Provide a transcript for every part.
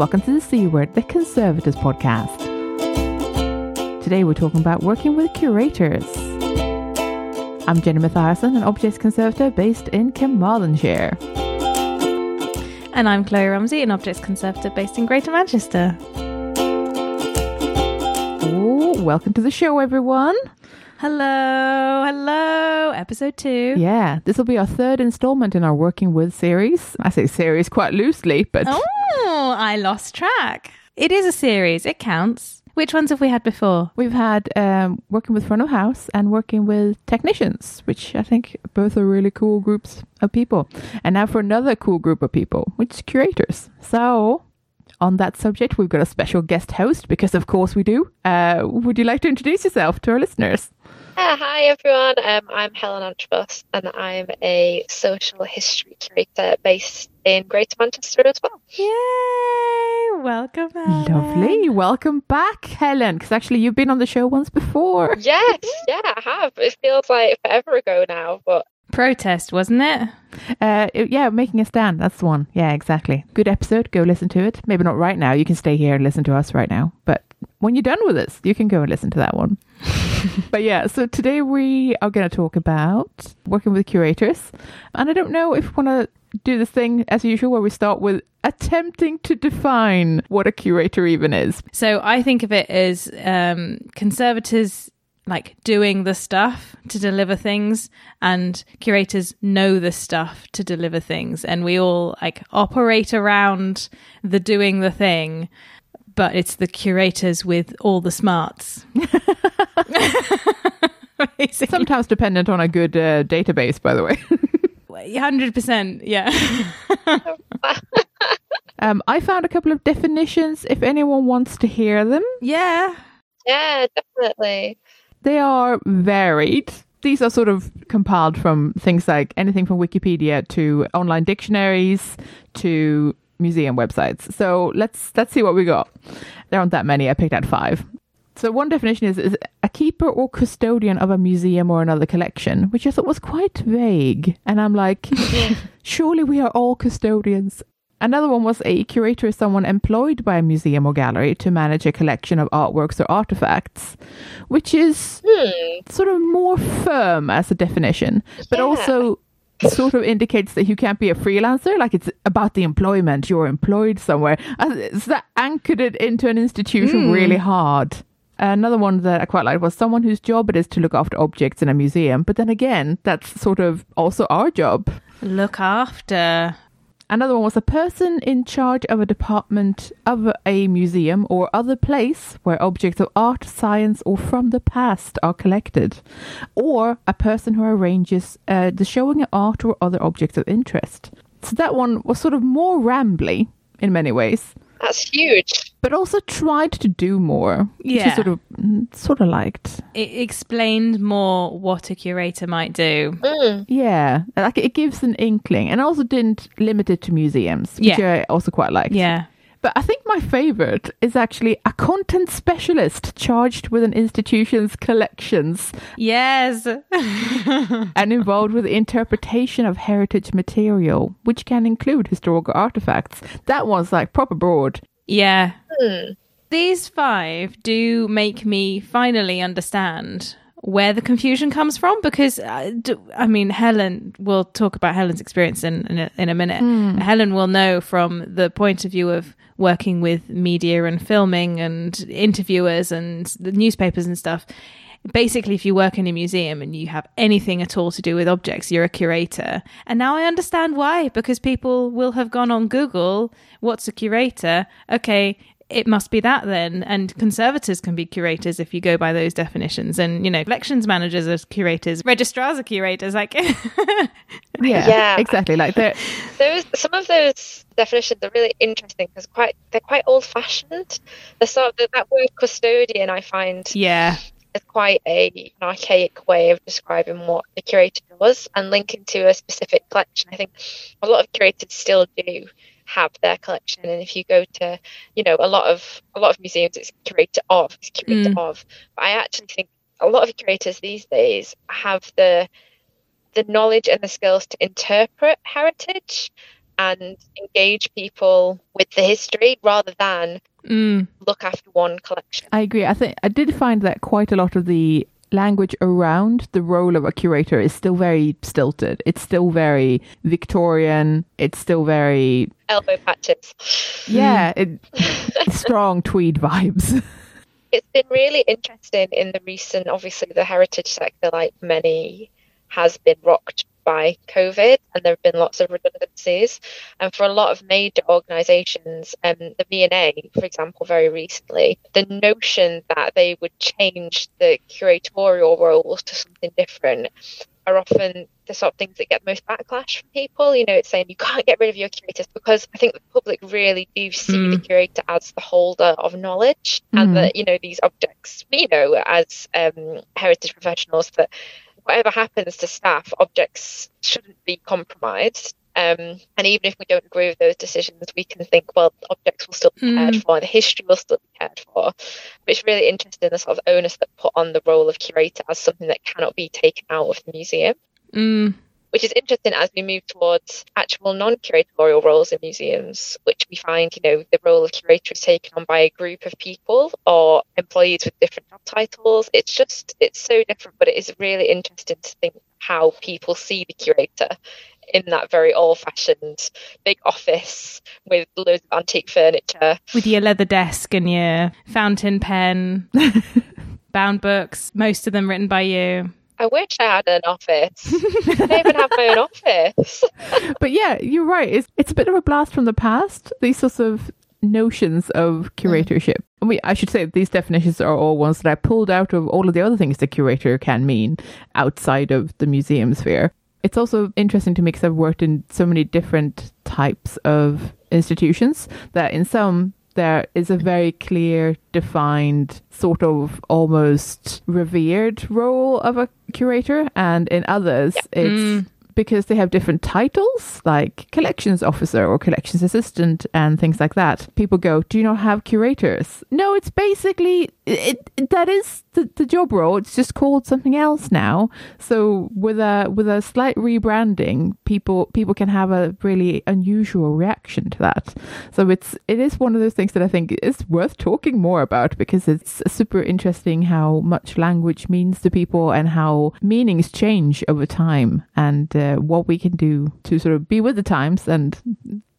Welcome to the C Word, the Conservators podcast. Today we're talking about working with curators. I'm Jenny Mathiasson, an objects conservator based in Carmarthenshire. And I'm Chloe Rumsey, an objects conservator based in Greater Manchester. Oh, welcome to the show, everyone. Hello, hello, episode two. Yeah, this will be our third installment in our Working With series. I say series quite loosely, but. Oh, I lost track. It is a series, it counts. Which ones have we had before? We've had um, working with front of house and working with technicians, which I think both are really cool groups of people. And now for another cool group of people, which is curators. So, on that subject, we've got a special guest host because, of course, we do. Uh, would you like to introduce yourself to our listeners? Yeah, hi everyone. Um, I'm Helen Antrobus and I'm a social history curator based in Greater Manchester as well. Yay! Welcome, Helen. Lovely. Welcome back, Helen, because actually you've been on the show once before. Yes, yeah, I have. It feels like forever ago now, but Protest, wasn't it? Uh, it- yeah, making a stand. That's the one. Yeah, exactly. Good episode. Go listen to it. Maybe not right now. You can stay here and listen to us right now. But when you're done with this, you can go and listen to that one. but yeah, so today we are going to talk about working with curators. And I don't know if we want to do this thing as usual where we start with attempting to define what a curator even is. So I think of it as um, conservators like doing the stuff to deliver things, and curators know the stuff to deliver things, and we all like operate around the doing the thing. But it's the curators with all the smarts. Basically, Sometimes dependent on a good uh, database, by the way. hundred percent, yeah. um, I found a couple of definitions if anyone wants to hear them. yeah, yeah, definitely. They are varied. These are sort of compiled from things like anything from Wikipedia to online dictionaries to museum websites. So let's let's see what we got. There aren't that many. I picked out five. So one definition is, is a keeper or custodian of a museum or another collection, which I thought was quite vague. And I'm like, surely we are all custodians. Another one was a curator is someone employed by a museum or gallery to manage a collection of artworks or artifacts, which is Hmm. sort of more firm as a definition, but Yeah. also sort of indicates that you can't be a freelancer. Like it's about the employment, you're employed somewhere. Uh, So that anchored it into an institution Mm. really hard. Another one that I quite liked was someone whose job it is to look after objects in a museum. But then again, that's sort of also our job. look after. Another one was a person in charge of a department of a museum or other place where objects of art, science, or from the past are collected. Or a person who arranges uh, the showing of art or other objects of interest. So that one was sort of more rambly in many ways, That's huge. But also tried to do more. which Yeah. sort of, mm, sort of liked. It explained more what a curator might do. Mm. Yeah, like it gives an inkling, and also didn't limit it to museums, which Yeah. I also quite liked. Yeah. But I think my favorite is actually a content specialist charged with an institution's collections Yes. and involved with the interpretation of heritage material, which can include historical artifacts. That one's like proper broad. Yeah. Hmm. These five do make me finally understand where the confusion comes from because uh, d- I mean Helen will talk about Helen's experience in in a, in a minute. Helen will know from the point of view of working with media and filming and interviewers and the newspapers and stuff. Basically, if you work in a museum and you have anything at all to do with objects, you're a curator. And now I understand why, because people will have gone on Google, what's a curator? Okay, it must be that then. And conservators can be curators if you go by those definitions. And, you know, collections managers are curators, registrars are curators. Like, Yeah, Yeah. exactly. Like they're Those some of those definitions are really interesting because quite they're quite old fashioned. The sort of that word custodian I find yeah, is quite a an archaic way of describing what a curator does and linking to a specific collection. I think a lot of curators still do have their collection and if you go to you know a lot of a lot of museums it's curator of it's curator mm. of but i actually think a lot of curators these days have the the knowledge and the skills to interpret heritage and engage people with the history rather than Mm. look after one collection. I agree. I think I did find that quite a lot of the language around the role of a curator is still very stilted. It's still very Victorian. It's still very Elbow patches. yeah, it, strong tweed vibes. It's been really interesting in the recent, obviously, the heritage sector, like many, has been rocked by COVID, and there have been lots of redundancies. And for a lot of major organisations, um, the V&A, for example, very recently, the notion that they would change the curatorial roles to something different are often the sort of things that get the most backlash from people. You know, it's saying you can't get rid of your curators because I think the public really do see Mm. the curator as the holder of knowledge and Mm. that, you know, these objects, we know as um, heritage professionals that whatever happens to staff, objects shouldn't be compromised. Um, and even if we don't agree with those decisions, we can think, well, objects will still be cared Mm. for, the history will still be cared for. But it's really interesting the sort of onus that put on the role of curator as something that cannot be taken out of the museum, Mm. Which is interesting as we move towards actual non-curatorial roles in museums, which we find, you know, the role of curator is taken on by a group of people or employees with different job titles. It's just, it's so different, but it is really interesting to think how people see the curator in that very old-fashioned big office with loads of antique furniture. With your leather desk and your fountain pen, bound books, most of them written by you. I wish I had an office. I even have my own office. but yeah, you're right. It's it's a bit of a blast from the past. These sorts of notions of curatorship. I mean, I should say these definitions are all ones that I pulled out of all of the other things the curator can mean outside of the museum sphere. It's also interesting to me because I've worked in so many different types of institutions that in some there is a very clear, defined, sort of almost revered role of a curator, and in others, it's Mm. Because they have different titles, like collections officer or collections assistant and things like that. People go, "Do you not have curators?" No, it's basically it. it that is the, the job role. It's just called something else now. So with a with a slight rebranding, people people can have a really unusual reaction to that. So it's it is one of those things that I think is worth talking more about because it's super interesting how much language means to people and how meanings change over time and what we can do to sort of be with the times and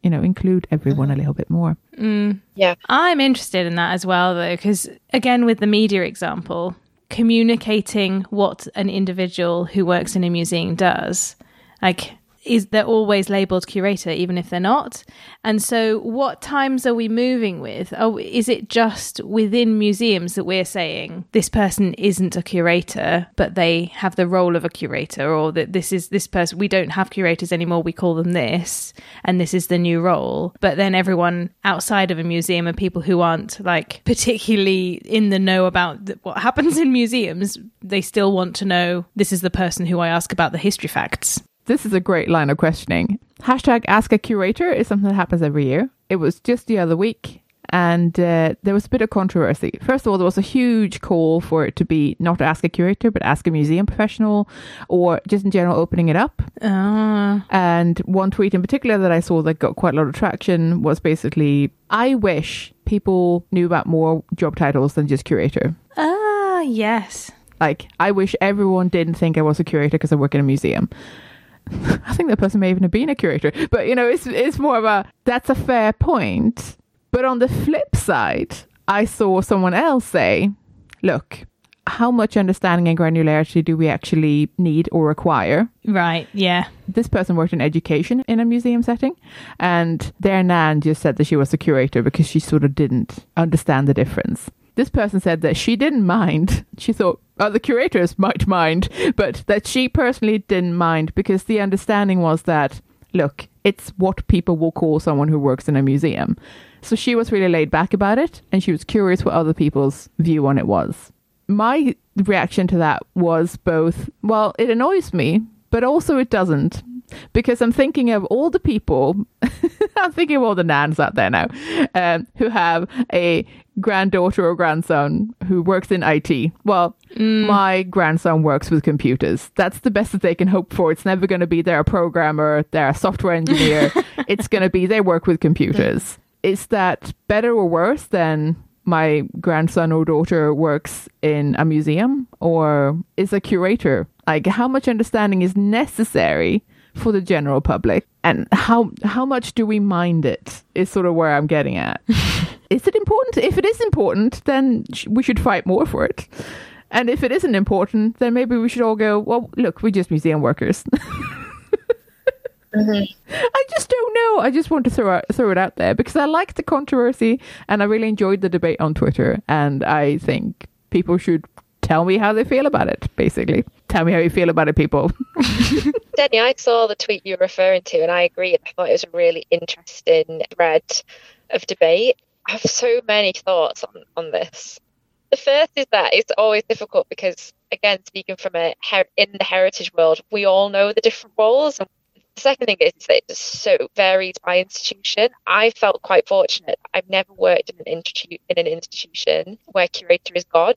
you know include everyone a little bit more. Mm. Yeah. I'm interested in that as well, though, because again, with the media example, communicating what an individual who works in a museum does, like, is they're always labeled curator, even if they're not. And so, what times are we moving with? Oh, is it just within museums that we're saying this person isn't a curator, but they have the role of a curator, or that this is this person? We don't have curators anymore. We call them this, and this is the new role. But then everyone outside of a museum and people who aren't like particularly in the know about what happens in museums, they still want to know this is the person who I ask about the history facts. This is a great line of questioning. Hashtag ask a curator is something that happens every year. It was just the other week, and uh, there was a bit of controversy. First of all, there was a huge call for it to be not ask a curator, but ask a museum professional, or just in general opening it up. Ah, And one tweet in particular that I saw that got quite a lot of traction was basically, I wish people knew about more job titles than just curator. ah, yes. Like, I wish everyone didn't think I was a curator because I work in a museum. I think that person may even have been a curator, but you know, it's it's more of a that's a fair point. But on the flip side, I saw someone else say, "Look, how much understanding and granularity do we actually need or require?" Right, yeah. This person worked in education in a museum setting, and their nan just said that she was a curator because she sort of didn't understand the difference. This person said that she didn't mind. She thought other curators might mind, but that she personally didn't mind because the understanding was that, look, it's what people will call someone who works in a museum. So she was really laid back about it, and she was curious what other people's view on it was. My reaction to that was both, well, it annoys me, but also it doesn't. Because I'm thinking of all the people, I'm thinking of all the nans out there now um, who have a granddaughter or grandson who works in IT. Well, mm. my grandson works with computers. That's the best that they can hope for. It's never going to be they're a programmer, they're a software engineer. it's going to be they work with computers. Is that better or worse than my grandson or daughter works in a museum or is a curator? Like, how much understanding is necessary for the general public and how how much do we mind it is sort of where i'm getting at is it important if it is important then sh- we should fight more for it and if it isn't important then maybe we should all go well look we're just museum workers Mm-hmm. I just don't know. I just want to throw out, throw it out there because I like the controversy and I really enjoyed the debate on Twitter. And I think people should tell me how they feel about it, basically. Tell me how you feel about it, people. Denny, I saw the tweet you were referring to, and I agree. I thought it was a really interesting thread of debate. I have so many thoughts on, on this. The first is that it's always difficult because, again, speaking from a her- in the heritage world, we all know the different roles. And the second thing is that it's so varied by institution. I felt quite fortunate. I've never worked in an, institu- in an institution where curator is God.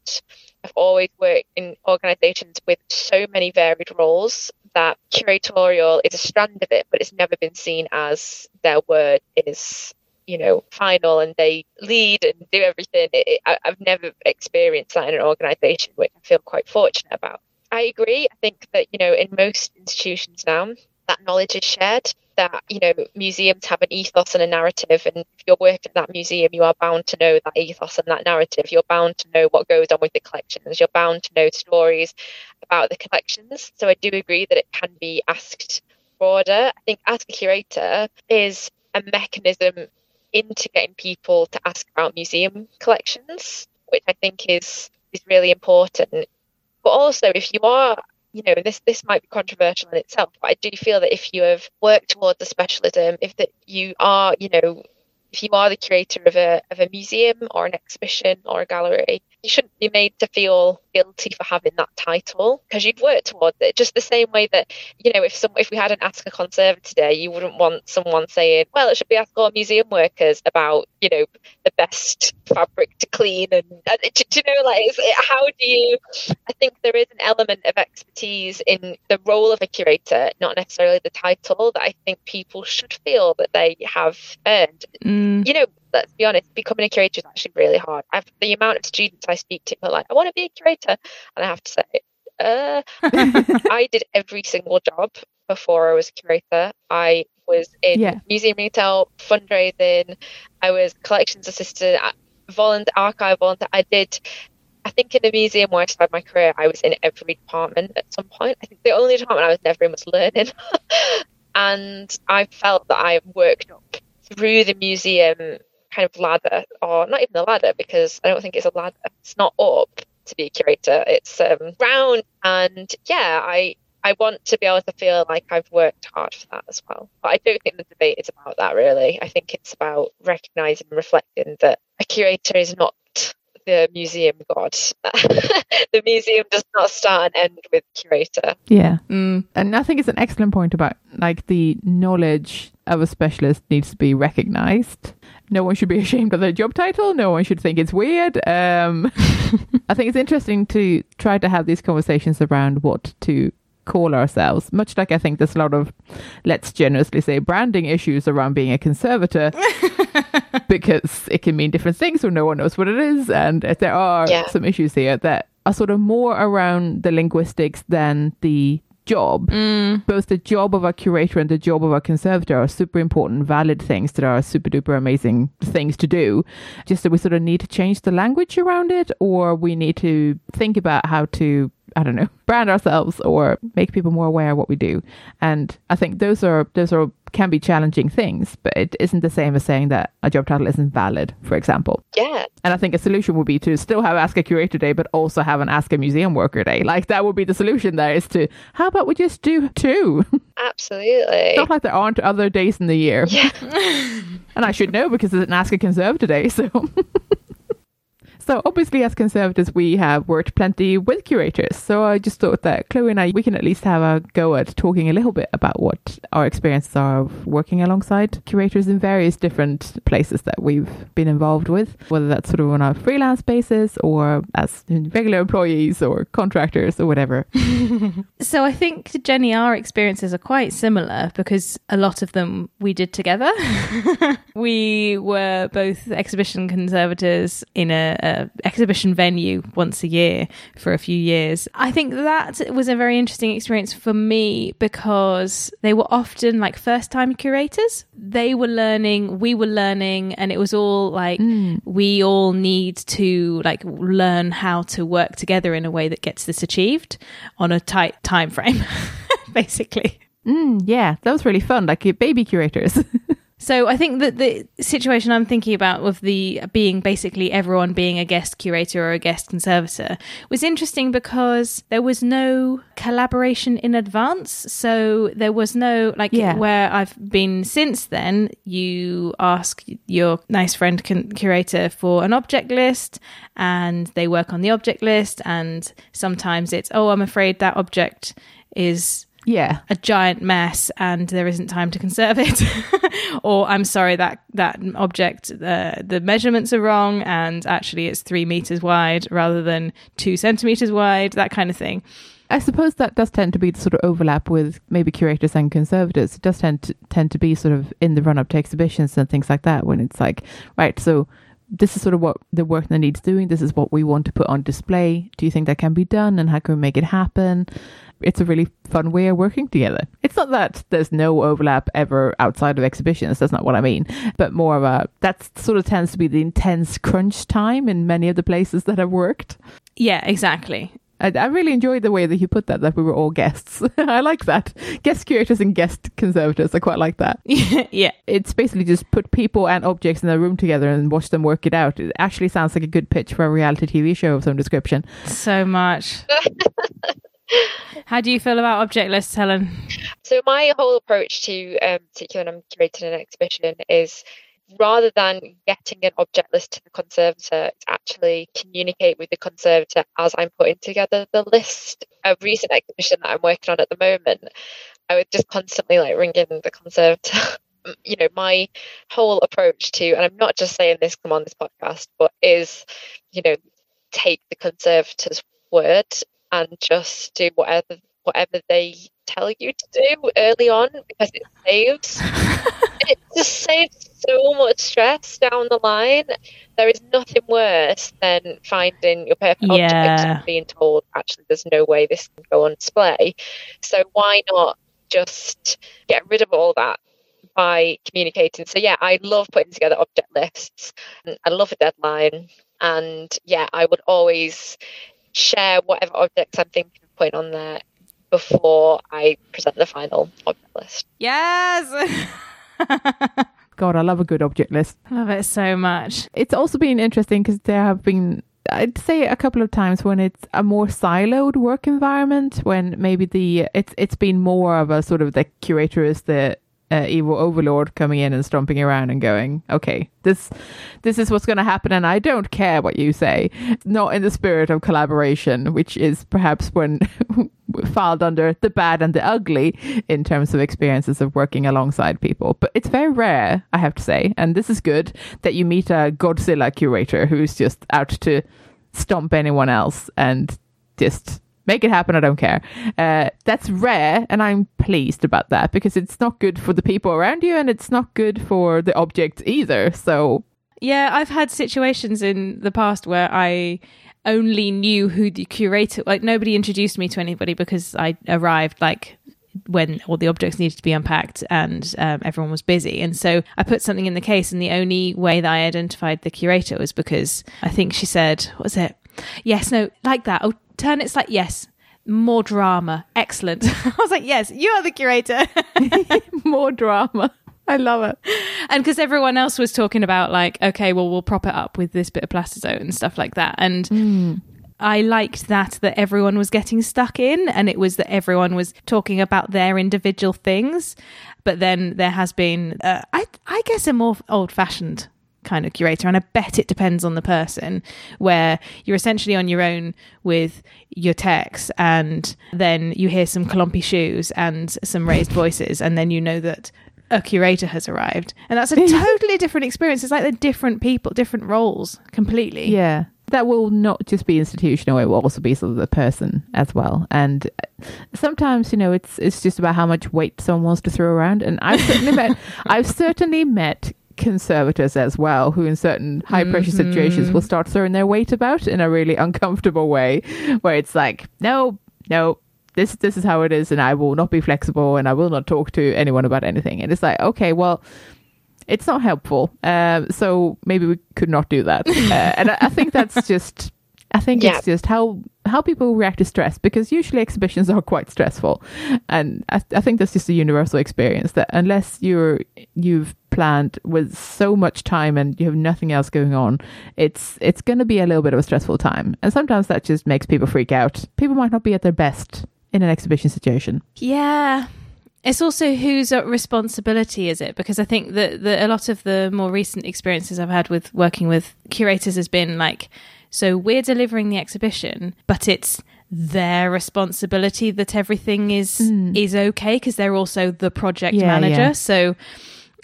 I've always worked in organizations with so many varied roles that curatorial is a strand of it, but it's never been seen as their word is you know final and they lead and do everything. It, it, I, have never experienced that in an organization which i feel quite fortunate about. I agree. I think that you know in most institutions now that knowledge is shared that you know museums have an ethos and a narrative and if you're working at that museum you are bound to know that ethos and that narrative. You're bound to know what goes on with the collections. You're bound to know stories about the collections. So i do agree that it can be asked broader. I think ask a curator is a mechanism into getting people to ask about museum collections which i think is is really important. But also if you are you know this this might be controversial in itself but i do feel that if you have worked towards a specialism if that you are you know if you are the curator of a of a museum or an exhibition or a gallery you shouldn't be made to feel guilty for having that title because you've worked towards it. Just the same way that you know, if some if we had an Ask a Conservator today, you wouldn't want someone saying, "Well, it should be Ask all museum workers about you know the best fabric to clean." And, and do, do, you know, like, how do you? I think there is an element of expertise in the role of a curator, not necessarily the title. That I think people should feel that they have earned. Mm. You know, let's be honest, becoming a curator is actually really hard. I've, the amount of students I speak to are like, I want to be a curator. And I have to say, uh, I did every single job before I was a curator. I was in yeah. museum retail, fundraising, I was collections assistant, volunteer, archive volunteer. I did I think in the museum where I started my career, I was in every department at some point. I think the only department I was never in was learning. and I felt that I worked up through the museum kind of ladder, or not even a ladder, because I don't think it's a ladder. It's not up to be a curator. It's um, round, and yeah, I I want to be able to feel like I've worked hard for that as well. But I don't think the debate is about that really. I think it's about recognizing and reflecting that a curator is not the museum god. the museum does not start and end with curator. Yeah. Mm. And I think it's an excellent point about like the knowledge of a specialist needs to be recognized no one should be ashamed of their job title. No one should think it's weird. Um, I think it's interesting to try to have these conversations around what to call ourselves. Much like I think there's a lot of, let's generously say, branding issues around being a conservator, because it can mean different things, or no one knows what it is, and there are yeah. some issues here that are sort of more around the linguistics than the job. Mm. Both the job of a curator and the job of a conservator are super important, valid things that are super duper amazing things to do. Just that we sort of need to change the language around it, or we need to think about how to I don't know, brand ourselves or make people more aware of what we do. And I think those are those are can be challenging things, but it isn't the same as saying that a job title isn't valid, for example. Yeah. And I think a solution would be to still have Ask a Curator Day, but also have an Ask a Museum Worker Day. Like that would be the solution there is to, how about we just do two? Absolutely. Not like there aren't other days in the year. Yeah. and I should know because it's an Ask a Conservator Day, so. So obviously, as conservators, we have worked plenty with curators. So I just thought that Chloe and I, we can at least have a go at talking a little bit about what our experiences are of working alongside curators in various different places that we've been involved with, whether that's sort of on a freelance basis or as regular employees or contractors or whatever. so I think Jenny, our experiences are quite similar because a lot of them we did together. we were both exhibition conservators in a, a, exhibition venue once a year for a few years. I think that was a very interesting experience for me because they were often like first time curators. They were learning, we were learning, and it was all like mm. we all need to like learn how to work together in a way that gets this achieved on a tight time frame, basically. Mm, yeah, that was really fun. Like baby curators. So I think that the situation I'm thinking about with the being basically everyone being a guest curator or a guest conservator was interesting because there was no collaboration in advance. So there was no like yeah. where I've been since then. You ask your nice friend con- curator for an object list, and they work on the object list. And sometimes it's oh, I'm afraid that object is yeah a giant mess and there isn't time to conserve it or i'm sorry that that object uh, the measurements are wrong and actually it's three meters wide rather than two centimeters wide that kind of thing I suppose that does tend to be the sort of overlap with maybe curators and conservators. It does tend to tend to be sort of in the run up to exhibitions and things like that when it's like, right, so this is sort of what the work that needs doing. This is what we want to put on display. Do you think that can be done and how can we make it happen? It's a really fun way of working together. It's not that there's no overlap ever outside of exhibitions. That's not what I mean. But more of a that sort of tends to be the intense crunch time in many of the places that I've worked. Yeah, exactly. I, I really enjoyed the way that you put that, that we were all guests. I like that. Guest curators and guest conservators. I quite like that. yeah. It's basically just put people and objects in a room together and watch them work it out. It actually sounds like a good pitch for a reality TV show of some description. So much. How do you feel about object lists, Helen? So my whole approach to, um, particularly when I'm curating an exhibition, is rather than getting an object list to the conservator, to actually communicate with the conservator as I'm putting together the list. A recent exhibition that I'm working on at the moment, I would just constantly like ring in the conservator. you know, my whole approach to, and I'm not just saying this come on this podcast, but is, you know, take the conservator's word and just do whatever whatever they tell you to do early on because it saves it just saves so much stress down the line. There is nothing worse than finding your perfect yeah. object and being told actually there's no way this can go on display. So why not just get rid of all that by communicating. So yeah, I love putting together object lists. I love a deadline. And yeah, I would always share whatever objects I'm thinking of putting on there before I present the final object list. Yes. God, I love a good object list. Love it so much. It's also been interesting because there have been I'd say a couple of times when it's a more siloed work environment, when maybe the it's it's been more of a sort of the curator is the uh, evil overlord coming in and stomping around and going, okay, this this is what's going to happen, and I don't care what you say. Not in the spirit of collaboration, which is perhaps when filed under the bad and the ugly in terms of experiences of working alongside people. But it's very rare, I have to say, and this is good that you meet a Godzilla curator who's just out to stomp anyone else and just make it happen. I don't care. Uh, that's rare, and I'm pleased about that because it's not good for the people around you, and it's not good for the object either. So, yeah, I've had situations in the past where I only knew who the curator. Like nobody introduced me to anybody because I arrived like when all the objects needed to be unpacked and um, everyone was busy. And so I put something in the case, and the only way that I identified the curator was because I think she said, "What was it?" Yes, no, like that. Oh, turn it's like yes more drama excellent i was like yes you are the curator more drama I love it. And because everyone else was talking about, like, okay, well, we'll prop it up with this bit of Plastazote and stuff like that. And mm. I liked that, that everyone was getting stuck in and it was that everyone was talking about their individual things. But then there has been, uh, I, I guess, a more old fashioned kind of curator. And I bet it depends on the person, where you're essentially on your own with your text, and then you hear some clumpy shoes and some raised voices, and then you know that a curator has arrived. And that's a totally different experience. It's like they're different people, different roles completely. Yeah. That will not just be institutional, it will also be sort of the person as well. And uh, sometimes, you know, it's it's just about how much weight someone wants to throw around. And I've certainly met I've certainly met conservators as well who in certain high pressure mm-hmm. situations will start throwing their weight about in a really uncomfortable way where it's like no no this this is how it is and I will not be flexible and I will not talk to anyone about anything. And it's like okay well it's not helpful. Um, so maybe we could not do that. Uh, and I, I, think that's just I think yeah. it's just how how people react to stress because usually exhibitions are quite stressful and I, I think that's just a universal experience that unless you're you've planned with so much time and you have nothing else going on it's it's going to be a little bit of a stressful time and sometimes that just makes people freak out people might not be at their best in an exhibition situation. Yeah. It's also whose uh, responsibility is it? Because I think that, that a lot of the more recent experiences I've had with working with curators has been like, so we're delivering the exhibition, but it's their responsibility that everything is mm. is okay because they're also the project yeah, manager. Yeah. So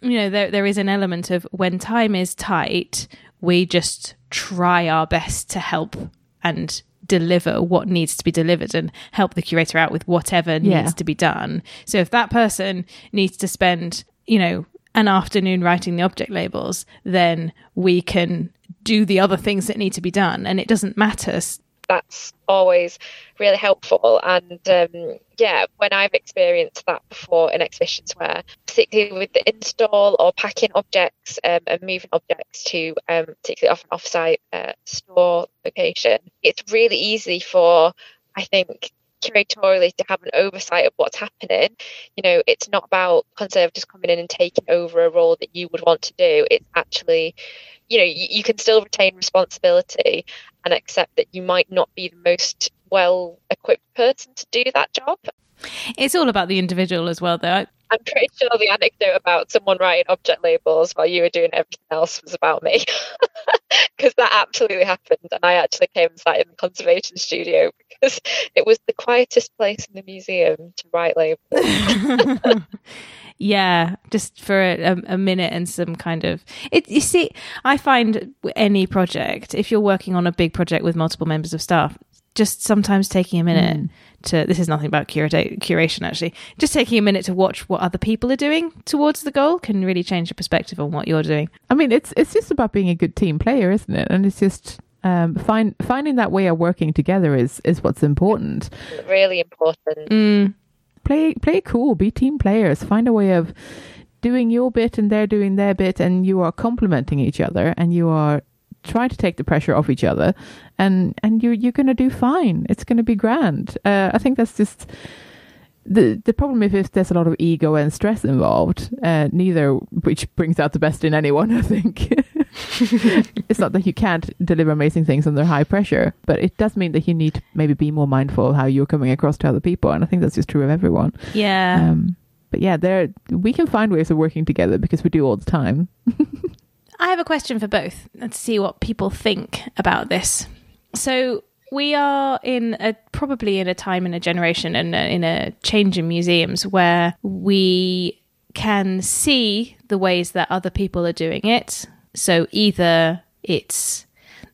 you know there there is an element of when time is tight, we just try our best to help and deliver what needs to be delivered and help the curator out with whatever yeah. needs to be done. So if that person needs to spend, you know, an afternoon writing the object labels, then we can do the other things that need to be done. And it doesn't matter that's always really helpful. And um, yeah, when I've experienced that before in exhibitions, where particularly with the install or packing objects um, and moving objects to um, particularly off an off-site uh, store location, it's really easy for I think curatorially to have an oversight of what's happening. You know, it's not about conservators coming in and taking over a role that you would want to do. It's actually you know you, you, can still retain responsibility and accept that you might not be the most well equipped person to do that job. It's all about the individual as well though. I'm pretty sure the anecdote about someone writing object labels while you were doing everything else was about me because that absolutely happened and i actually came and sat in the conservation studio because it was the quietest place in the museum to write labels yeah, just for a, a, minute and some kind of it. You see, I find any project, if you're working on a big project with multiple members of staff, just sometimes taking a minute mm. to this is nothing about curata- curation actually. Just taking a minute to watch what other people are doing towards the goal can really change your perspective on what you're doing. I mean it's it's just about being a good team player isn't it? And it's just um, find finding that way of working together is is what's important. Really important. Mm. Play play cool, be team players, find a way of doing your bit and they're doing their bit and you are complementing each other and you are trying to take the pressure off each other and and you're you're going to do fine. It's going to be grand. Uh, I think that's just the the problem is if there's a lot of ego and stress involved, uh, neither which brings out the best in anyone. I think it's not that you can't deliver amazing things under high pressure, but it does mean that you need to maybe be more mindful of how you're coming across to other people, and I think that's just true of everyone. Yeah. Um, but yeah, there we can find ways of working together because we do all the time. I have a question for both. Let's see what people think about this. So we are in a probably in a time in a generation and in a change in museums where we can see the ways that other people are doing it. So either it's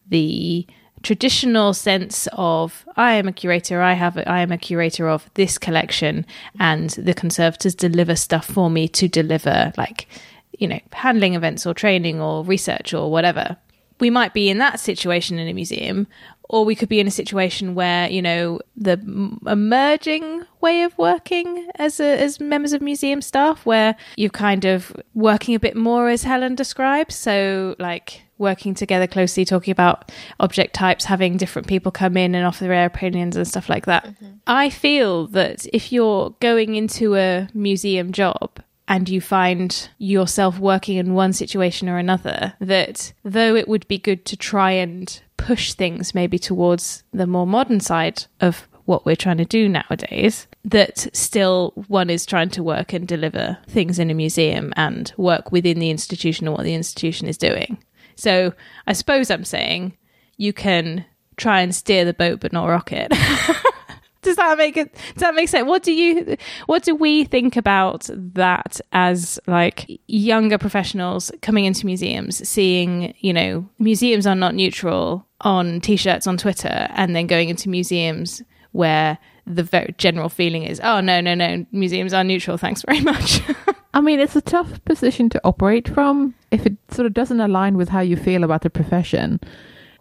the traditional sense of I am a curator, I have a, I am a curator of this collection, and the conservators deliver stuff for me to deliver like you know handling events or training or research or whatever. We might be in that situation in a museum, or we could be in a situation where you know the emerging way of working as a, as members of museum staff where you're kind of working a bit more as helen describes so like working together closely talking about object types having different people come in and offer their opinions and stuff like that mm-hmm. i feel that if you're going into a museum job and you find yourself working in one situation or another, that though it would be good to try and push things maybe towards the more modern side of what we're trying to do nowadays, that still one is trying to work and deliver things in a museum and work within the institution or what the institution is doing. So I suppose I'm saying you can try and steer the boat but not rock it. does that make it does that make sense what do you what do we think about that as like younger professionals coming into museums seeing you know museums are not neutral on t-shirts on twitter and then going into museums where the very general feeling is oh no no no museums are neutral thanks very much I mean, it's a tough position to operate from if it sort of doesn't align with how you feel about the profession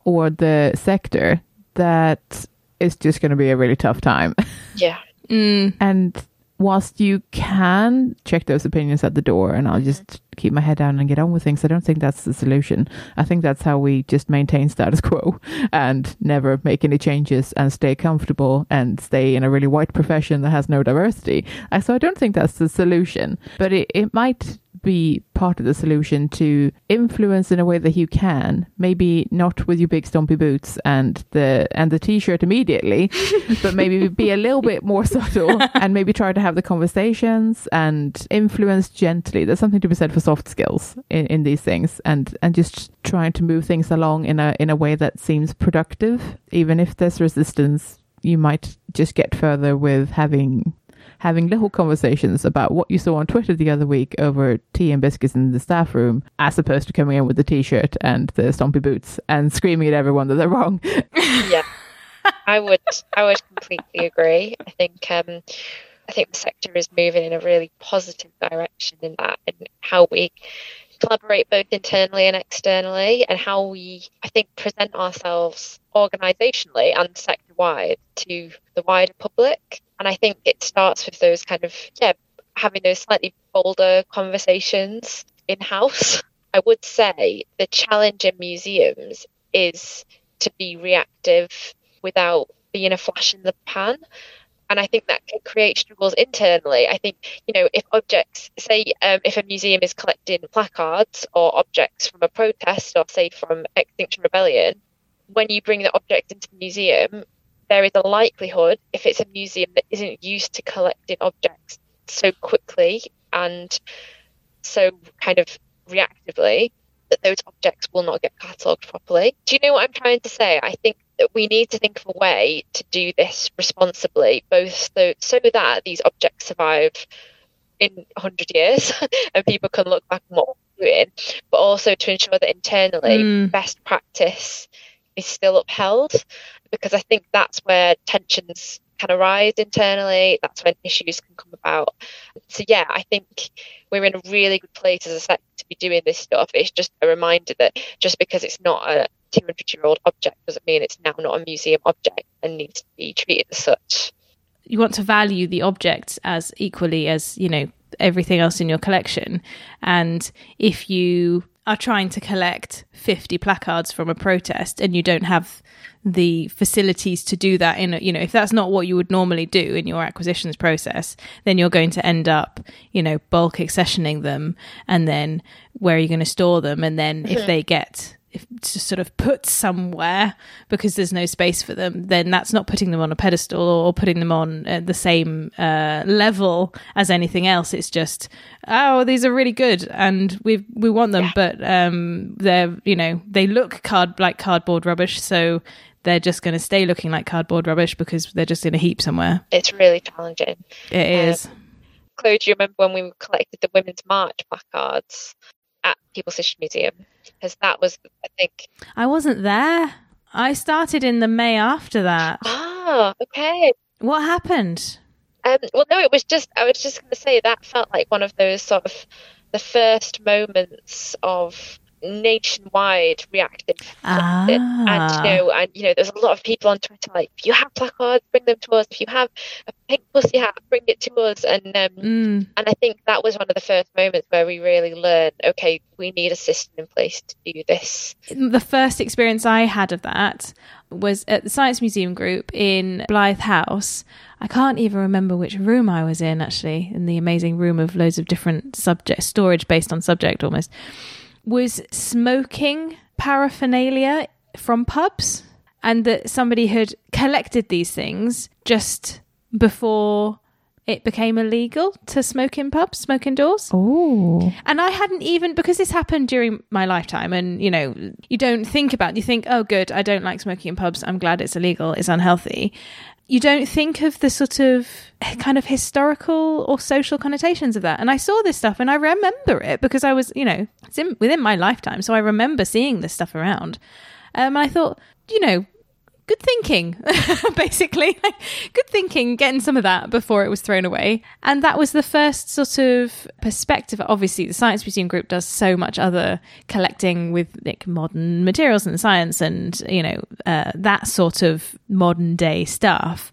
or the sector. That is just going to be a really tough time. Yeah. mm, And whilst you can check those opinions at the door and I'll just keep my head down and get on with things, I don't think that's the solution. I think that's how we just maintain status quo and never make any changes and stay comfortable and stay in a really white profession that has no diversity. Uh, So I don't think that's the solution, but it, it might be part of the solution to influence in a way that you can maybe not with your big stumpy boots and the and the t-shirt immediately but maybe be a little bit more subtle and maybe try to have the conversations and influence gently. There's something to be said for soft skills in, in these things and and just trying to move things along in a in a way that seems productive. Even if there's resistance you might just get further with having having little conversations about what you saw on Twitter the other week over tea and biscuits in the staff room, as opposed to coming in with the t-shirt and the stompy boots and screaming at everyone that they're wrong. yeah, I would I would completely agree. I think um, I think the sector is moving in a really positive direction in that, and how we collaborate both internally and externally, and how we I think present ourselves organisationally and sector wide to the wider public. And I think it starts with those kind of yeah having those slightly bolder conversations in house. I would say the challenge in museums is to be reactive without being a flash in the pan. And I think that can create struggles internally. I think, you know, if objects, say, um, if a museum is collecting placards or objects from a protest or, say, from Extinction Rebellion, when you bring the object into the museum, there is a likelihood, if it's a museum that isn't used to collecting objects so quickly and so kind of reactively, that those objects will not get catalogued properly. Do you know what I'm trying to say? I think that we need to think of a way to do this responsibly, both so, so that these objects survive in 100 years and people can look back on what we're doing, but also to ensure that internally Mm. best practice is still upheld because I think that's where tensions can arise internally. That's when issues can come about. So yeah, I think we're in a really good place as a sector to be doing this stuff. It's just a reminder that just because it's not a 200 year old object doesn't mean it's now not a museum object and needs to be treated as such. you want to value the objects as equally as you know everything else in your collection and if you are trying to collect 50 placards from a protest and you don't have the facilities to do that in a, you know if that's not what you would normally do in your acquisitions process then you're going to end up you know bulk accessioning them and then where are you going to store them? And then if they get to sort of put somewhere because there's no space for them, then that's not putting them on a pedestal or putting them on uh, the same uh, level as anything else. It's just, oh, these are really good and we we want them, Yeah. but um, they're you know they look card like cardboard rubbish, so they're just going to stay looking like cardboard rubbish because they're just in a heap somewhere. It's really challenging. It is. Chloe, do you remember when we collected the Women's March placards at People's History Museum? Because that was, I think, I wasn't there. I started in the May after that. ah, okay. What happened? Um, well, no, it was just, I was just going to say that felt like one of those sort of the first moments of nationwide reactive collecting. and Ah. you know and you know there's a lot of people on twitter like if you have placards bring them to us if you have a pink pussy hat bring it to us and um, Mm. and i think that was one of the first moments where we really learned okay we need a system in place to do this the first experience I had of that was at the Science Museum group in Blythe House. I can't even remember which room I was in actually, in the amazing room of loads of different subject storage based on subject almost. Was smoking paraphernalia from pubs and that somebody had collected these things just before it became illegal to smoke in pubs, smoke indoors. Oh. And I hadn't even because this happened during my lifetime, and you know, you don't think about. You think, oh, good, I don't like smoking in pubs. I'm glad it's illegal. It's unhealthy. You don't think of the sort of kind of historical or social connotations of that. And I saw this stuff, and I remember it because I was, you know, it's in, within my lifetime, so I remember seeing this stuff around. Um, and I thought, you know, good thinking, basically. good thinking, getting some of that before it was thrown away. And that was the first sort of perspective. Obviously, the Science Museum Group does so much other collecting with like, modern materials and science and, you know, uh, that sort of modern day stuff.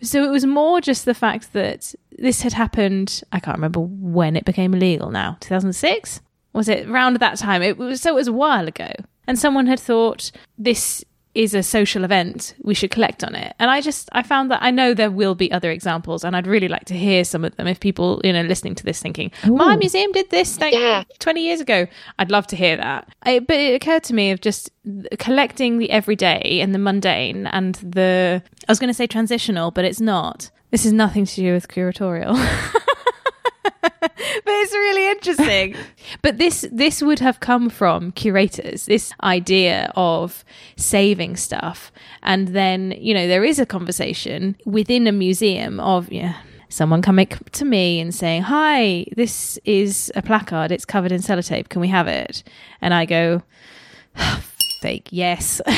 So it was more just the fact that this had happened. I can't remember when it became illegal now, 2006? Was it around that time? It was, so it was a while ago. And someone had thought this is a social event we should collect on it. And i just i found that i know there will be other examples and i'd really like to hear some of them. If people you know listening to this thinking Ooh. my museum did this like yeah. 20 years ago i'd love to hear that. I, but it occurred to me of just collecting the everyday and the mundane and the i was going to say transitional but it's not. This is nothing to do with curatorial. but it's really interesting. but this this would have come from curators. This idea of saving stuff, and then you know there is a conversation within a museum of yeah. Someone coming to me and saying, Hi, this is a placard. It's covered in sellotape. Can we have it? And I go, Fake, yes.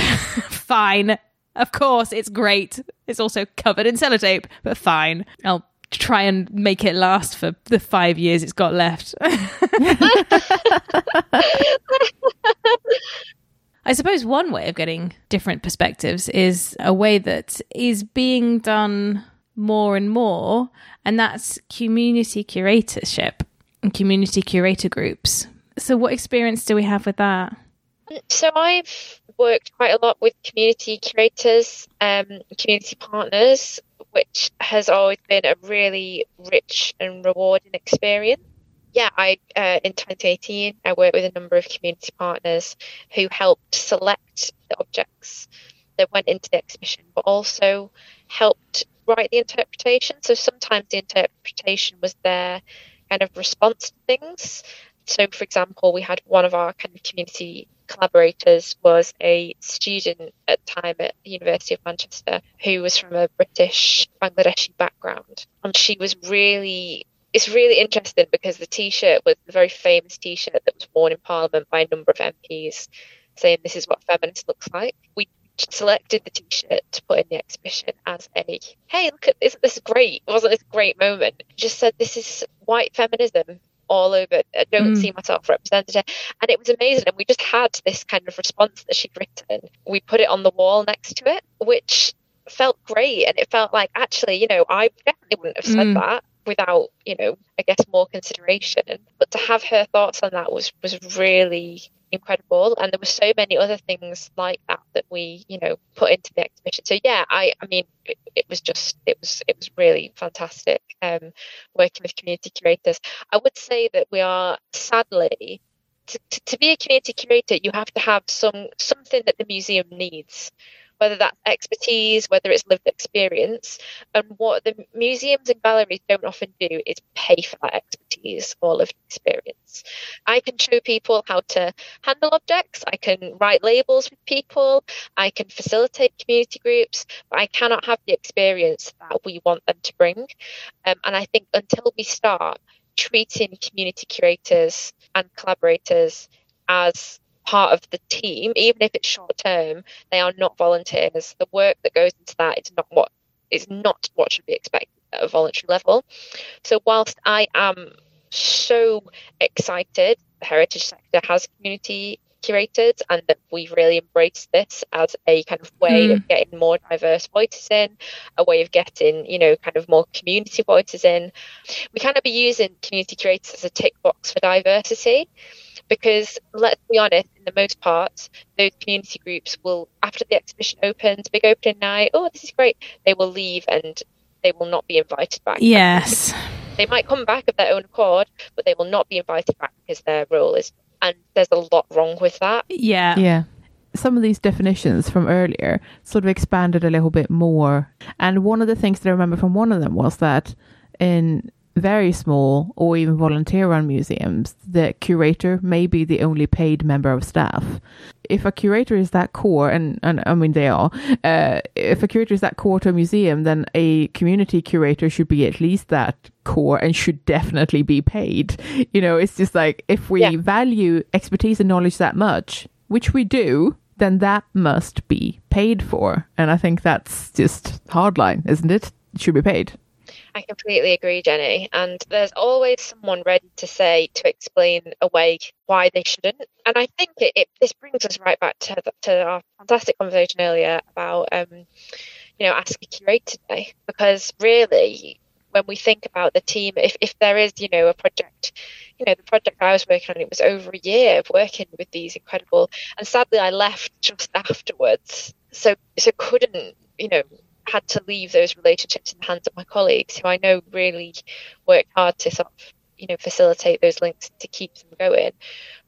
fine. Of course, it's great. It's also covered in sellotape, but fine. I'll try and make it last for the five years it's got left. I suppose one way of getting different perspectives is a way that is being done more and more, and that's community curatorship and community curator groups. So, what experience do we have with that? So, I've worked quite a lot with community curators, um, community partners, which has always been a really rich and rewarding experience. Yeah, I uh, in 2018 I worked with a number of community partners who helped select the objects that went into the exhibition, but also helped write the interpretation. So sometimes the interpretation was their kind of response to things. So, for example, we had one of our kind of community collaborators was a student at the time at the University of Manchester who was from a British Bangladeshi background. And she was really it's really interesting because the t-shirt was a very famous t-shirt that was worn in Parliament by a number of MPs saying this is what feminist looks like. We selected the t-shirt to put in the exhibition as a hey look at this this is great wasn't this a great moment just said this is white feminism all over. I don't mm. see myself represented. And it was amazing. And we just had this kind of response that she'd written. We put it on the wall next to it, which felt great. And it felt like, actually, you know, I definitely wouldn't have said mm. that without, you know, I guess more consideration. But to have her thoughts on that was was really incredible and there were so many other things like that that we you know put into the exhibition. So yeah i i mean it, it was just it was it was really fantastic um working with community curators. I would say that we are sadly to, to, to be a community curator you have to have some something that the museum needs whether that's expertise, whether it's lived experience. And what the museums and galleries don't often do is pay for that expertise or lived experience. I can show people how to handle objects, I can write labels with people, I can facilitate community groups, but I cannot have the experience that we want them to bring. Um, and I think until we start treating community curators and collaborators as part of the team, even if it's short term, they are not volunteers. The work that goes into that is not what is not what should be expected at a voluntary level. So whilst I am so excited the heritage sector has community curators and that we've really embraced this as a kind of way mm. of getting more diverse voices in, a way of getting, you know, kind of more community voices in. We kind of be using community curators as a tick box for diversity because let's be honest, in the most part, those community groups will, after the exhibition opens, big opening night, oh, this is great, they will leave and they will not be invited back. Yes. They might come back of their own accord, but they will not be invited back because their role is, and there's a lot wrong with that. Yeah. Yeah some of these definitions from earlier sort of expanded a little bit more. And one of the things that I remember from one of them was that in very small or even volunteer run museums, the curator may be the only paid member of staff. If a curator is that core, and, and I mean they are, uh, if a curator is that core to a museum, then a community curator should be at least that core and should definitely be paid. You know, it's just like if we yeah. value expertise and knowledge that much, which we do, then that must be paid for. And I think that's just hardline, isn't it? It should be paid. I completely agree, Jenny. And there's always someone ready to say, to explain away why they shouldn't. And I think it, it this brings us right back to, to our fantastic conversation earlier about, um, you know, Ask a Curator Day. Because really, when we think about the team, if, if there is, you know, a project, you know, the project I was working on, it was over a year of working with these incredible, and sadly I left just afterwards. So, so couldn't, you know, had to leave those relationships in the hands of my colleagues who I know really worked hard to sort of, you know, facilitate those links to keep them going.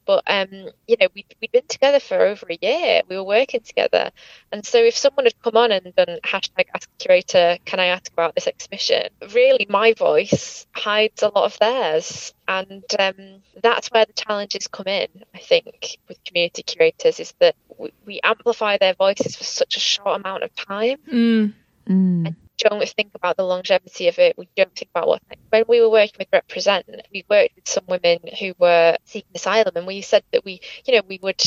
But um, you know, we we'd been together for over a year. We were working together, and so if someone had come on and done hashtag Ask Curator, can I ask about this exhibition? Really, my voice hides a lot of theirs, and um, that's where the challenges come in. I think with community curators is that we, we amplify their voices for such a short amount of time. Mm Mm. don't think about the longevity of it. We don't think about what. When we were working with Represent, we worked with some women who were seeking asylum, and we said that we, you know, we would,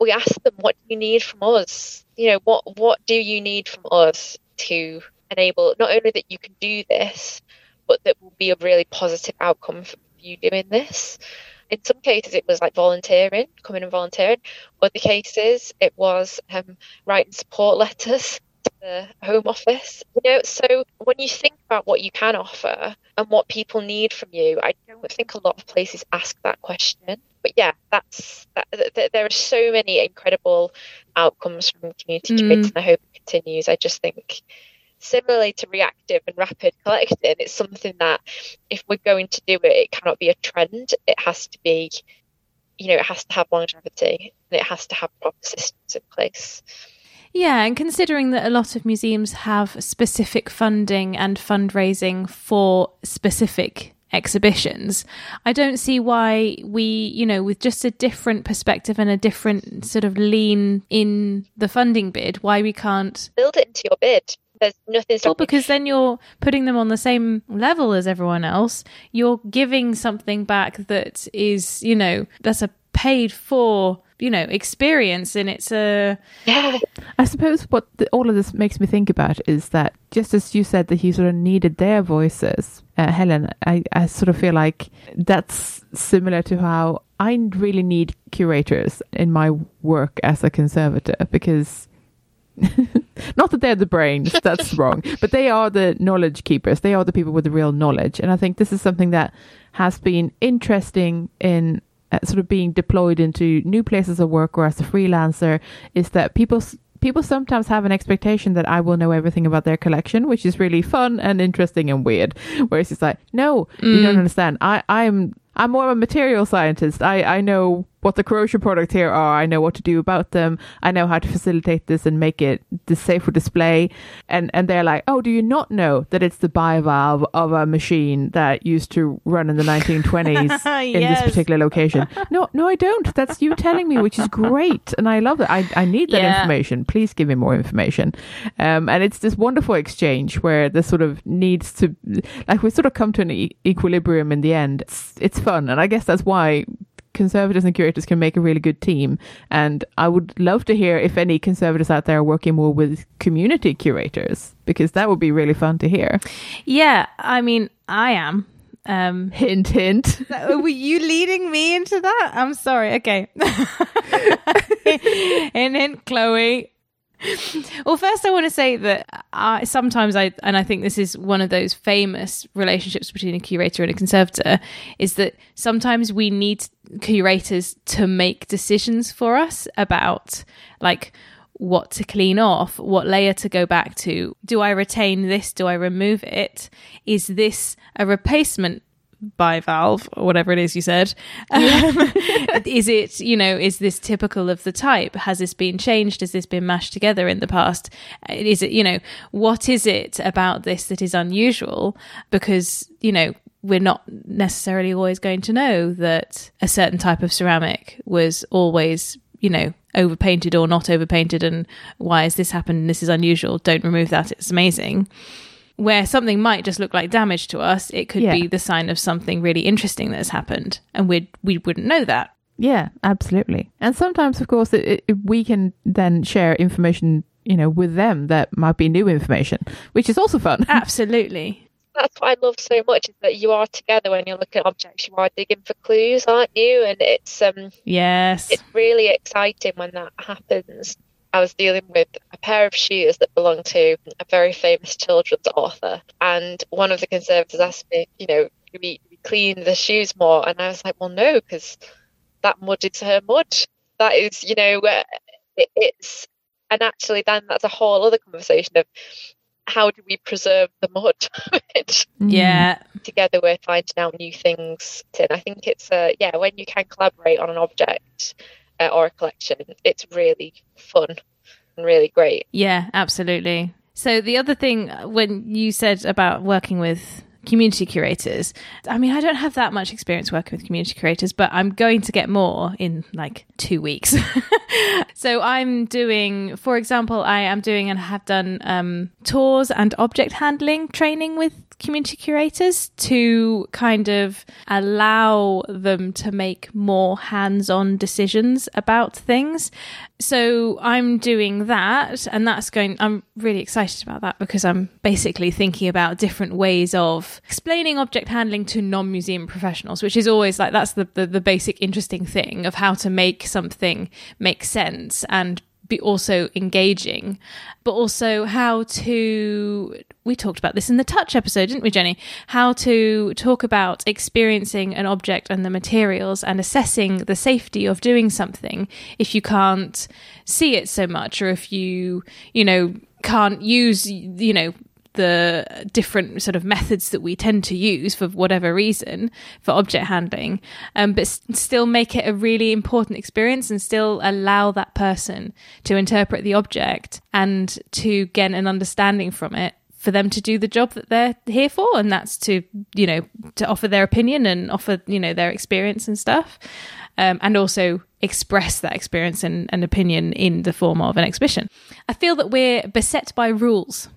we asked them, "What do you need from us? You know, what what do you need from us to enable not only that you can do this, but that will be a really positive outcome for you doing this." in some cases it was like volunteering coming and volunteering other cases it was um, writing support letters the Home Office. You know, so when you think about what you can offer and what people need from you, I don't think a lot of places ask that question. But yeah, that's that, that there are so many incredible outcomes from community mm. and I hope it continues. I just think similarly to reactive and rapid collecting, it's something that if we're going to do it, it cannot be a trend. It has to be, you know, it has to have longevity and it has to have proper systems in place. Yeah, and considering that a lot of museums have specific funding and fundraising for specific exhibitions, I don't see why we, you know, with just a different perspective and a different sort of lean in the funding bid, why we can't build it into your bid. There's nothing well, because then you're putting them on the same level as everyone else. You're giving something back that is, you know, that's a paid for you know experience and it's a yeah. I suppose what the, all of this makes me think about is that just as you said that you sort of needed their voices uh, helen I, I sort of feel like that's similar to how i really need curators in my work as a conservator because not that they're the brains that's wrong but they are the knowledge keepers. They are the people with the real knowledge. And i think this is something that has been interesting in uh, sort of being deployed into new places of work or as a freelancer is that people people sometimes have an expectation that I will know everything about their collection, which is really fun and interesting and weird. Whereas it's like, no, mm. you don't mm. understand. I I'm I'm more of a material scientist. I I know what the corrosion products here are. I know what to do about them. I know how to facilitate this and make it the safe for display. And and they're like, oh, do you not know that it's the bivalve of a machine that used to run in the 1920s yes. in this particular location? no, no, I don't. That's you telling me, which is great, and I love that. I I need that yeah. information. Please give me more information. Um, and it's this wonderful exchange where this sort of needs to, like, we sort of come to an e- equilibrium in the end. It's it's fun, and I guess that's why conservators and curators can make a really good team. And I would love to hear if any conservators out there are working more with community curators, because that would be really fun to hear. Yeah, I mean, I am. Um, hint, hint. Were you leading me into that? I'm sorry. Okay. hint, hint, Chloe well, first I want to say that I sometimes I and I think this is one of those famous relationships between a curator and a conservator is that sometimes we need curators to make decisions for us about like what to clean off, what layer to go back to. Do I retain this? Do I remove it? Is this a replacement bivalve or whatever it is you said. Um, is it, you know, is this typical of the type? Has this been changed? Has this been mashed together in the past? Is it, you know, what is it about this that is unusual? Because, you know, we're not necessarily always going to know that a certain type of ceramic was always, you know, overpainted or not overpainted and why has this happened this is unusual don't remove that it's amazing where something might just look like damage to us it could Yeah. be the sign of something really interesting that has happened and we we wouldn't know that Yeah, absolutely. And sometimes, of course, it, it, we can then share information, you know, with them that might be new information, which is also fun. absolutely That's what I love so much is that you are together when you're looking at objects. You are digging for clues, aren't you? And it's um yes it's really exciting when that happens. I was dealing with a pair of shoes that belonged to a very famous children's author, and one of the conservators asked me, you know, do we, do we clean the shoes more? And I was like, well, no, because that mud is her mud. That is, you know, uh, it, it's, and actually, then that's a whole other conversation of how do we preserve the mud? Mm. yeah together we're finding out new things. And I think it's uh, yeah, when you can collaborate on an object uh, or a collection, it's really fun and really great. Yeah, absolutely. So the other thing uh, when you said about working with community curators, I mean, I don't have that much experience working with community curators, but I'm going to get more in like 2 weeks. so I'm doing for example, I am doing and have done um tours and object handling training with community curators to kind of allow them to make more hands-on decisions about things. So I'm doing that and that's going I'm really excited about that because I'm basically thinking about different ways of explaining object handling to non-museum professionals, which is always like that's the the, the basic interesting thing of how to make something make sense and be also engaging, but also how to. We talked about this in the touch episode, didn't we, Jenny? How to talk about experiencing an object and the materials and assessing the safety of doing something if you can't see it so much, or if you, you know, can't use, you know, the different sort of methods that we tend to use for whatever reason for object handling, um, but s- still make it a really important experience and still allow that person to interpret the object and to get an understanding from it for them to do the job that they're here for. And that's to you know to offer their opinion and offer you know their experience and stuff um, and also express that experience and, and opinion in the form of an exhibition. I feel that we're beset by rules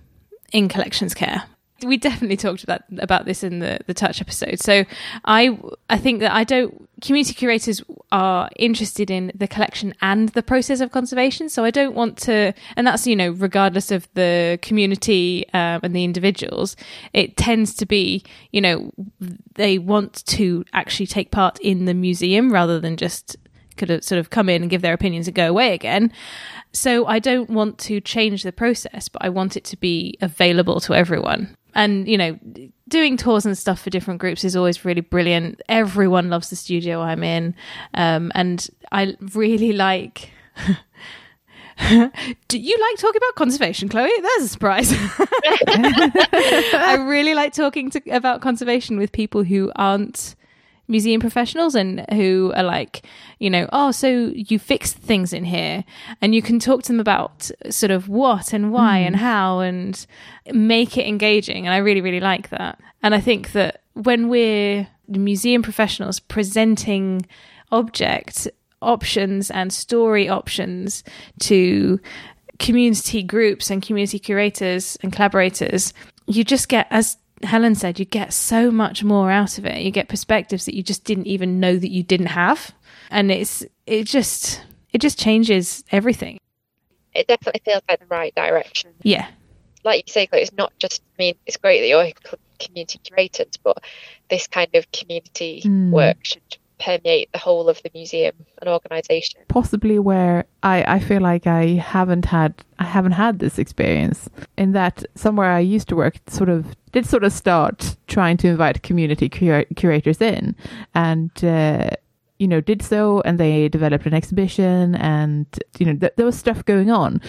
in collections care. We definitely talked about about this in the the touch episode. So I I think that I don't community curators are interested in the collection and the process of conservation. So I don't want to, and that's you know regardless of the community um, and the individuals, it tends to be you know they want to actually take part in the museum rather than just could have sort of come in and give their opinions and go away again. So I don't want to change the process, but I want it to be available to everyone. And, you know, doing tours and stuff for different groups is always really brilliant. Everyone loves the studio I'm in. Um, and I really like. Do you like talking about conservation, Chloe? There's a surprise. I really like talking to, about conservation with people who aren't museum professionals and who are like, you know, oh, so you fixed things in here, and you can talk to them about sort of what and why hmm. and how and make it engaging. And I really, really like that. And I think that when we're museum professionals presenting object options and story options to community groups and community curators and collaborators, you just get, as Helen said, you get so much more out of it. You get perspectives that you just didn't even know that you didn't have. And it's, it just, it just changes everything. It definitely feels like the right direction. Yeah. Like you say, it's not just. I mean, it's great that you're community curators, but this kind of community Mm. work should permeate the whole of the museum and organisation. possibly where I, I feel like I haven't had I haven't had this experience in that somewhere I used to work sort of did sort of start trying to invite community cura- curators in and uh, you know did so and they developed an exhibition and you know th- there was stuff going on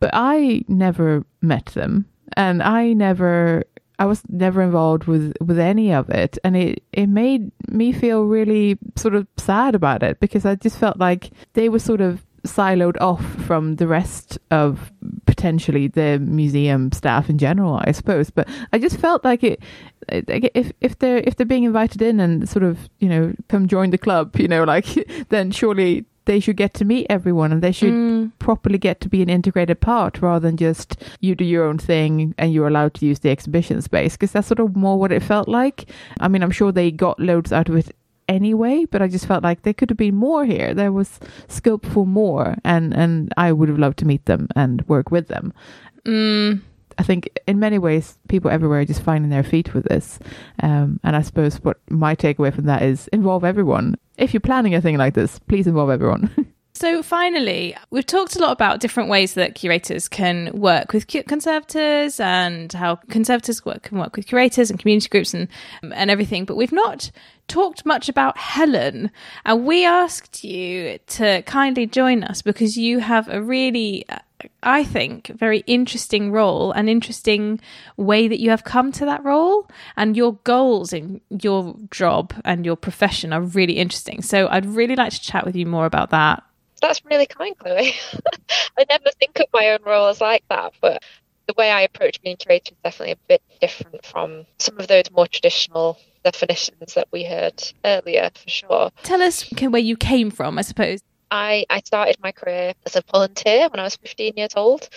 but I never met them and I never I was never involved with with any of it, and it it made me feel really sort of sad about it because I just felt like they were sort of siloed off from the rest of potentially the museum staff in general, I suppose. But I just felt like it. If if they're if they're being invited in and sort of you know come join the club, you know, like then surely they should get to meet everyone and they should mm. properly get to be an integrated part rather than just you do your own thing and you're allowed to use the exhibition space because that's sort of more what it felt like. I mean, I'm sure they got loads out of it anyway, but I just felt like there could have been more here. There was scope for more, and and I would have loved to meet them and work with them. Mm. I think in many ways, people everywhere are just finding their feet with this. Um, and I suppose what my takeaway from that is involve everyone. If you're planning a thing like this, please involve everyone. So, finally, we've talked a lot about different ways that curators can work with conservators and how conservators work, can work with curators and community groups and, and everything, but we've not talked much about Helen. And we asked you to kindly join us because you have a really I think, very interesting role, an interesting way that you have come to that role, and your goals in your job and your profession are really interesting. So I'd really like to chat with you more about that that's really kind, Chloe. I never think of my own role as like that, but the way I approach being curator is definitely a bit different from some of those more traditional definitions that we heard earlier, for sure. Tell us where you came from, I suppose. I, I started my career as a volunteer when I was 15 years old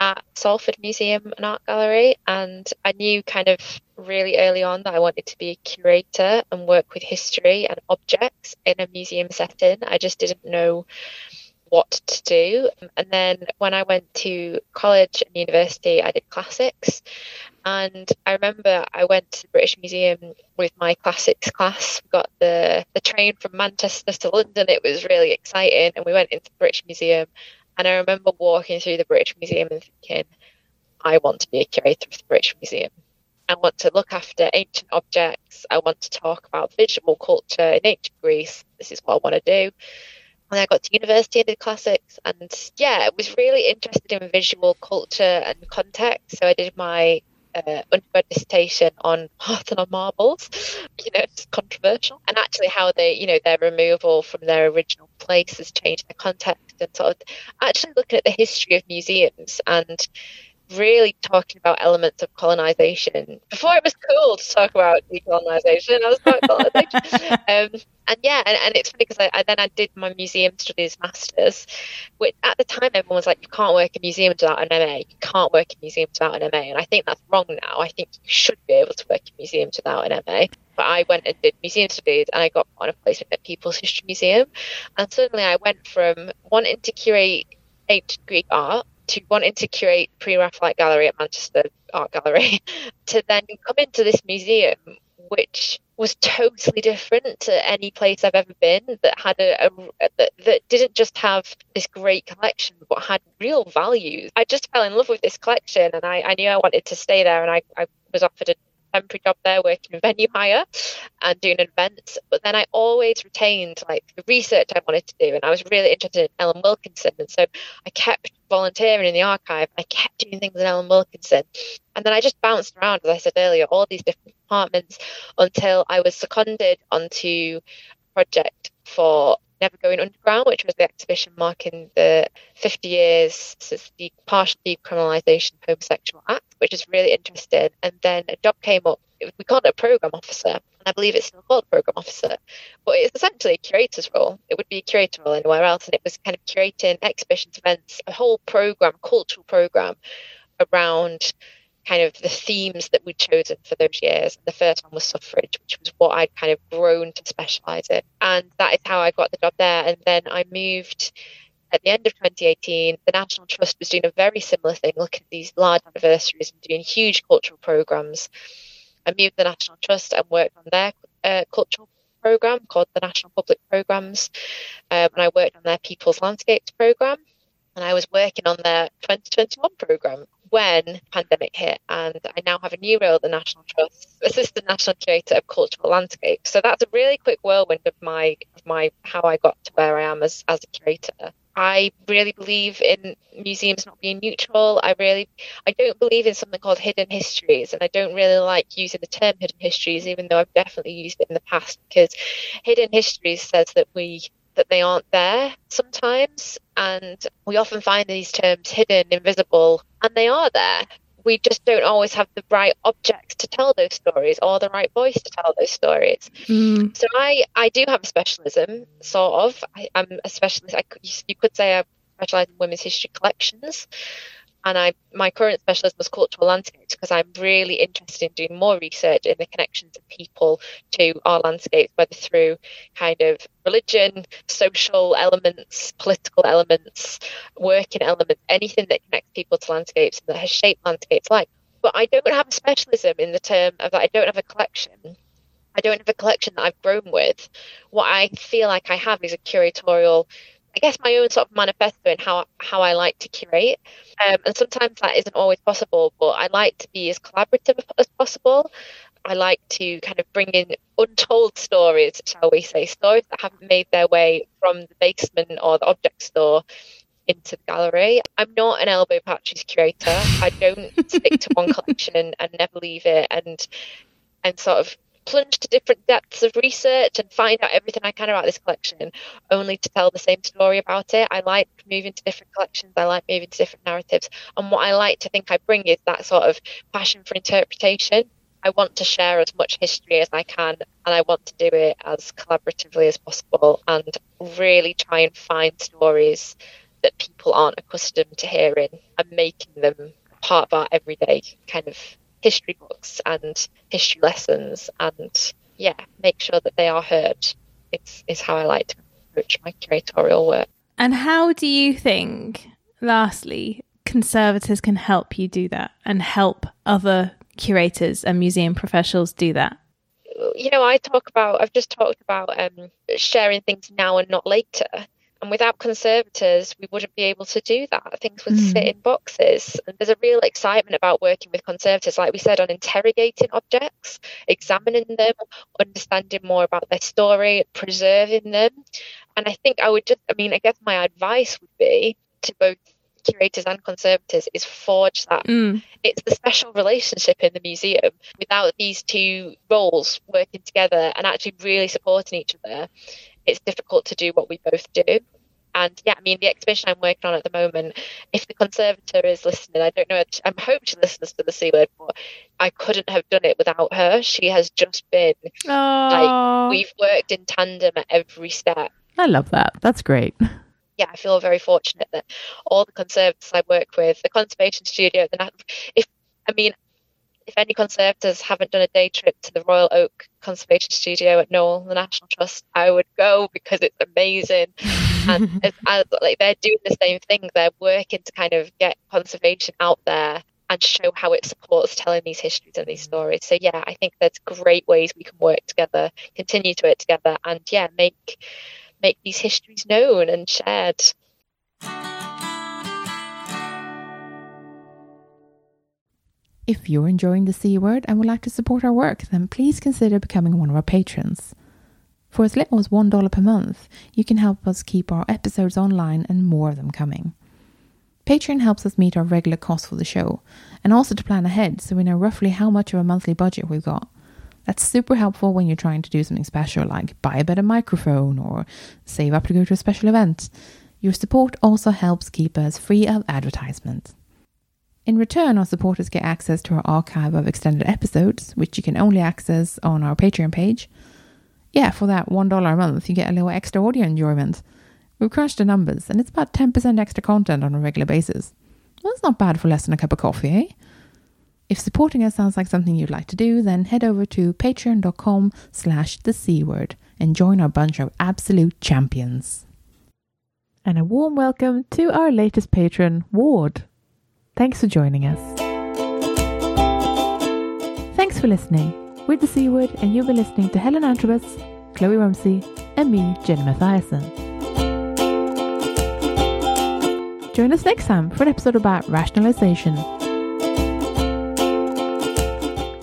at Salford Museum and Art Gallery, and I knew kind of really early on that I wanted to be a curator and work with history and objects in a museum setting. I just didn't know what to do. And then when I went to college and university, I did classics. And I remember I went to the British Museum with my classics class. We got the, the train from Manchester to London. It was really exciting. And we went into the British Museum. And I remember walking through the British Museum and thinking, I want to be a curator of the British Museum. I want to look after ancient objects. I want to talk about visual culture in ancient Greece. This is what I want to do. I got to university and did classics. And yeah, I was really interested in visual culture and context. So I did my uh, undergrad dissertation on Parthenon marbles. You know, it's controversial, and actually how they, you know, their removal from their original place has changed the context, and sort of actually looking at the history of museums and really talking about elements of colonization. Before it was cool to talk about decolonization, I was about colonization. um, and yeah, and, and it's funny because I, I, then I did my museum studies masters, which at the time everyone was like, you can't work in museums without an MA. You can't work in museums without an MA, and I think that's wrong now. I think you should be able to work in museums without an MA. But I went and did museum studies, and I got on a placement at People's History Museum, and suddenly I went from wanting to curate ancient Greek art to wanting to curate pre-Raphaelite gallery at Manchester Art Gallery to then come into this museum, which was totally different to any place I've ever been that had a, a that, that didn't just have this great collection but had real values. I just fell in love with this collection and I, I knew I wanted to stay there and I, I was offered a temporary job there working in venue hire and doing events. But then I always retained like the research I wanted to do, and I was really interested in Ellen Wilkinson, and so I kept volunteering in the archive. I kept doing things in Ellen Wilkinson, and then I just bounced around, as I said earlier, all these different departments until I was seconded onto a project for Never Going Underground, which was the exhibition marking the 50 years since the partial decriminalisation of homosexual act, which is really interesting. And then a job came up. We called it a program officer, and I believe it's still called program officer, but it's essentially a curator's role. It would be a curator role anywhere else, and it was kind of curating exhibitions, events, a whole program, cultural program around kind of the themes that we'd chosen for those years. The first one was suffrage, which was what I'd kind of grown to specialise in. And that is how I got the job there. And then I moved at the end of 2018. The National Trust was doing a very similar thing, looking at these large anniversaries and doing huge cultural programmes. I moved to the National Trust and worked on their uh, cultural programme called the National Public Programmes. Um, and I worked on their People's Landscapes programme. And I was working on their 2021 programme when pandemic hit and I now have a new role at the National Trust, Assistant National Curator of Cultural Landscapes. So that's a really quick whirlwind of my of my how I got to where I am as, as a curator. I really believe in museums not being neutral. I really, I don't believe in something called hidden histories, and I don't really like using the term hidden histories, even though I've definitely used it in the past. Because hidden histories says that we that they aren't there sometimes, and we often find these terms hidden, invisible, and they are there we just don't always have the right objects to tell those stories or the right voice to tell those stories. Mm. So I, I do have a specialism, sort of. I, am a specialist. I, you could say I specialize in women's history collections and I my current specialism was cultural landscapes because I'm really interested in doing more research in the connections of people to our landscapes, whether through kind of religion, social elements, political elements, working elements, anything that connects people to landscapes and that has shaped landscapes like. But I don't have a specialism in the term of that I don't have a collection. I don't have a collection that I've grown with. What I feel like I have is a curatorial I guess my own sort of manifesto in how how I like to curate. Um, and sometimes that isn't always possible, but I like to be as collaborative as possible. I like to kind of bring in untold stories, shall we say, stories that haven't made their way from the basement or the object store into the gallery. I'm not an elbow patches curator. I don't stick to one collection and never leave it and and sort of plunge to different depths of research and find out everything I can about this collection, only to tell the same story about it. I like moving to different collections, I like moving to different narratives. And what I like to think I bring is that sort of passion for interpretation. I want to share as much history as I can, and I want to do it as collaboratively as possible and really try and find stories that people aren't accustomed to hearing and making them part of our everyday kind of history books and history lessons and yeah, make sure that they are heard. It's is how I like to approach my curatorial work. And how do you think, lastly, conservators can help you do that and help other curators and museum professionals do that? You know, I talk about, I've just talked about um, sharing things now and not later. And without conservators, we wouldn't be able to do that. Things would mm. sit in boxes. And there's a real excitement about working with conservators, like we said, on interrogating objects, examining them, understanding more about their story, preserving them. And I think I would just, I mean, I guess my advice would be to both curators and conservators is forge that. Mm. It's the special relationship in the museum. Without these two roles working together and actually really supporting each other, it's difficult to do what we both do. And yeah, I mean, the exhibition I'm working on at the moment, if the conservator is listening, I don't know, I'm hoping she listens to the C word, but I couldn't have done it without her. She has just been Aww. like, we've worked in tandem at every step. I love that. That's great. Yeah, I feel very fortunate that all the conservators I work with, the conservation studio, the if I mean, if any conservators haven't done a day trip to the Royal Oak Conservation Studio at Knole, the National Trust, I would go because it's amazing. and as, as, like they're doing the same thing, they're working to kind of get conservation out there and show how it supports telling these histories and these stories. So yeah, I think there's great ways we can work together, continue to work together, and yeah, make make these histories known and shared. If you're enjoying the C word and would like to support our work, then please consider becoming one of our patrons. For as little as $1 per month, you can help us keep our episodes online and more of them coming. Patreon helps us meet our regular costs for the show and also to plan ahead so we know roughly how much of a monthly budget we've got. That's super helpful when you're trying to do something special like buy a better microphone or save up to go to a special event. Your support also helps keep us free of advertisement. In return, our supporters get access to our archive of extended episodes, which you can only access on our Patreon page. Yeah, for that $1 a month, you get a little extra audio enjoyment. We've crunched the numbers, and it's about 10% extra content on a regular basis. Well that's not bad for less than a cup of coffee, eh? If supporting us sounds like something you'd like to do, then head over to patreon.com slash the C word and join our bunch of absolute champions. And a warm welcome to our latest patron, Ward. Thanks for joining us. Thanks for listening. We're the Word, and you'll be listening to Helen Antrobus, Chloe Rumsey, and me, Jenny Mathiasson. Join us next time for an episode about rationalization.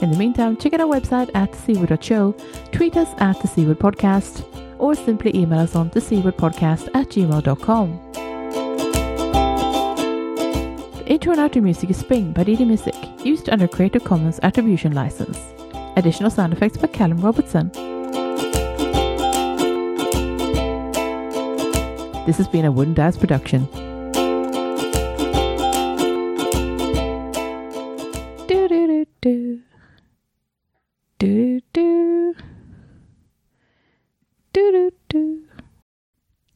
In the meantime, check out our website at thecword.show, tweet us at the Word Podcast, or simply email us on the C Word Podcast at gmail.com. Intro and outro music is Spring by DD Music, used under Creative Commons Attribution License. Additional sound effects by Callum Robertson. This has been a Wooden Dice production. Do do do do. Do.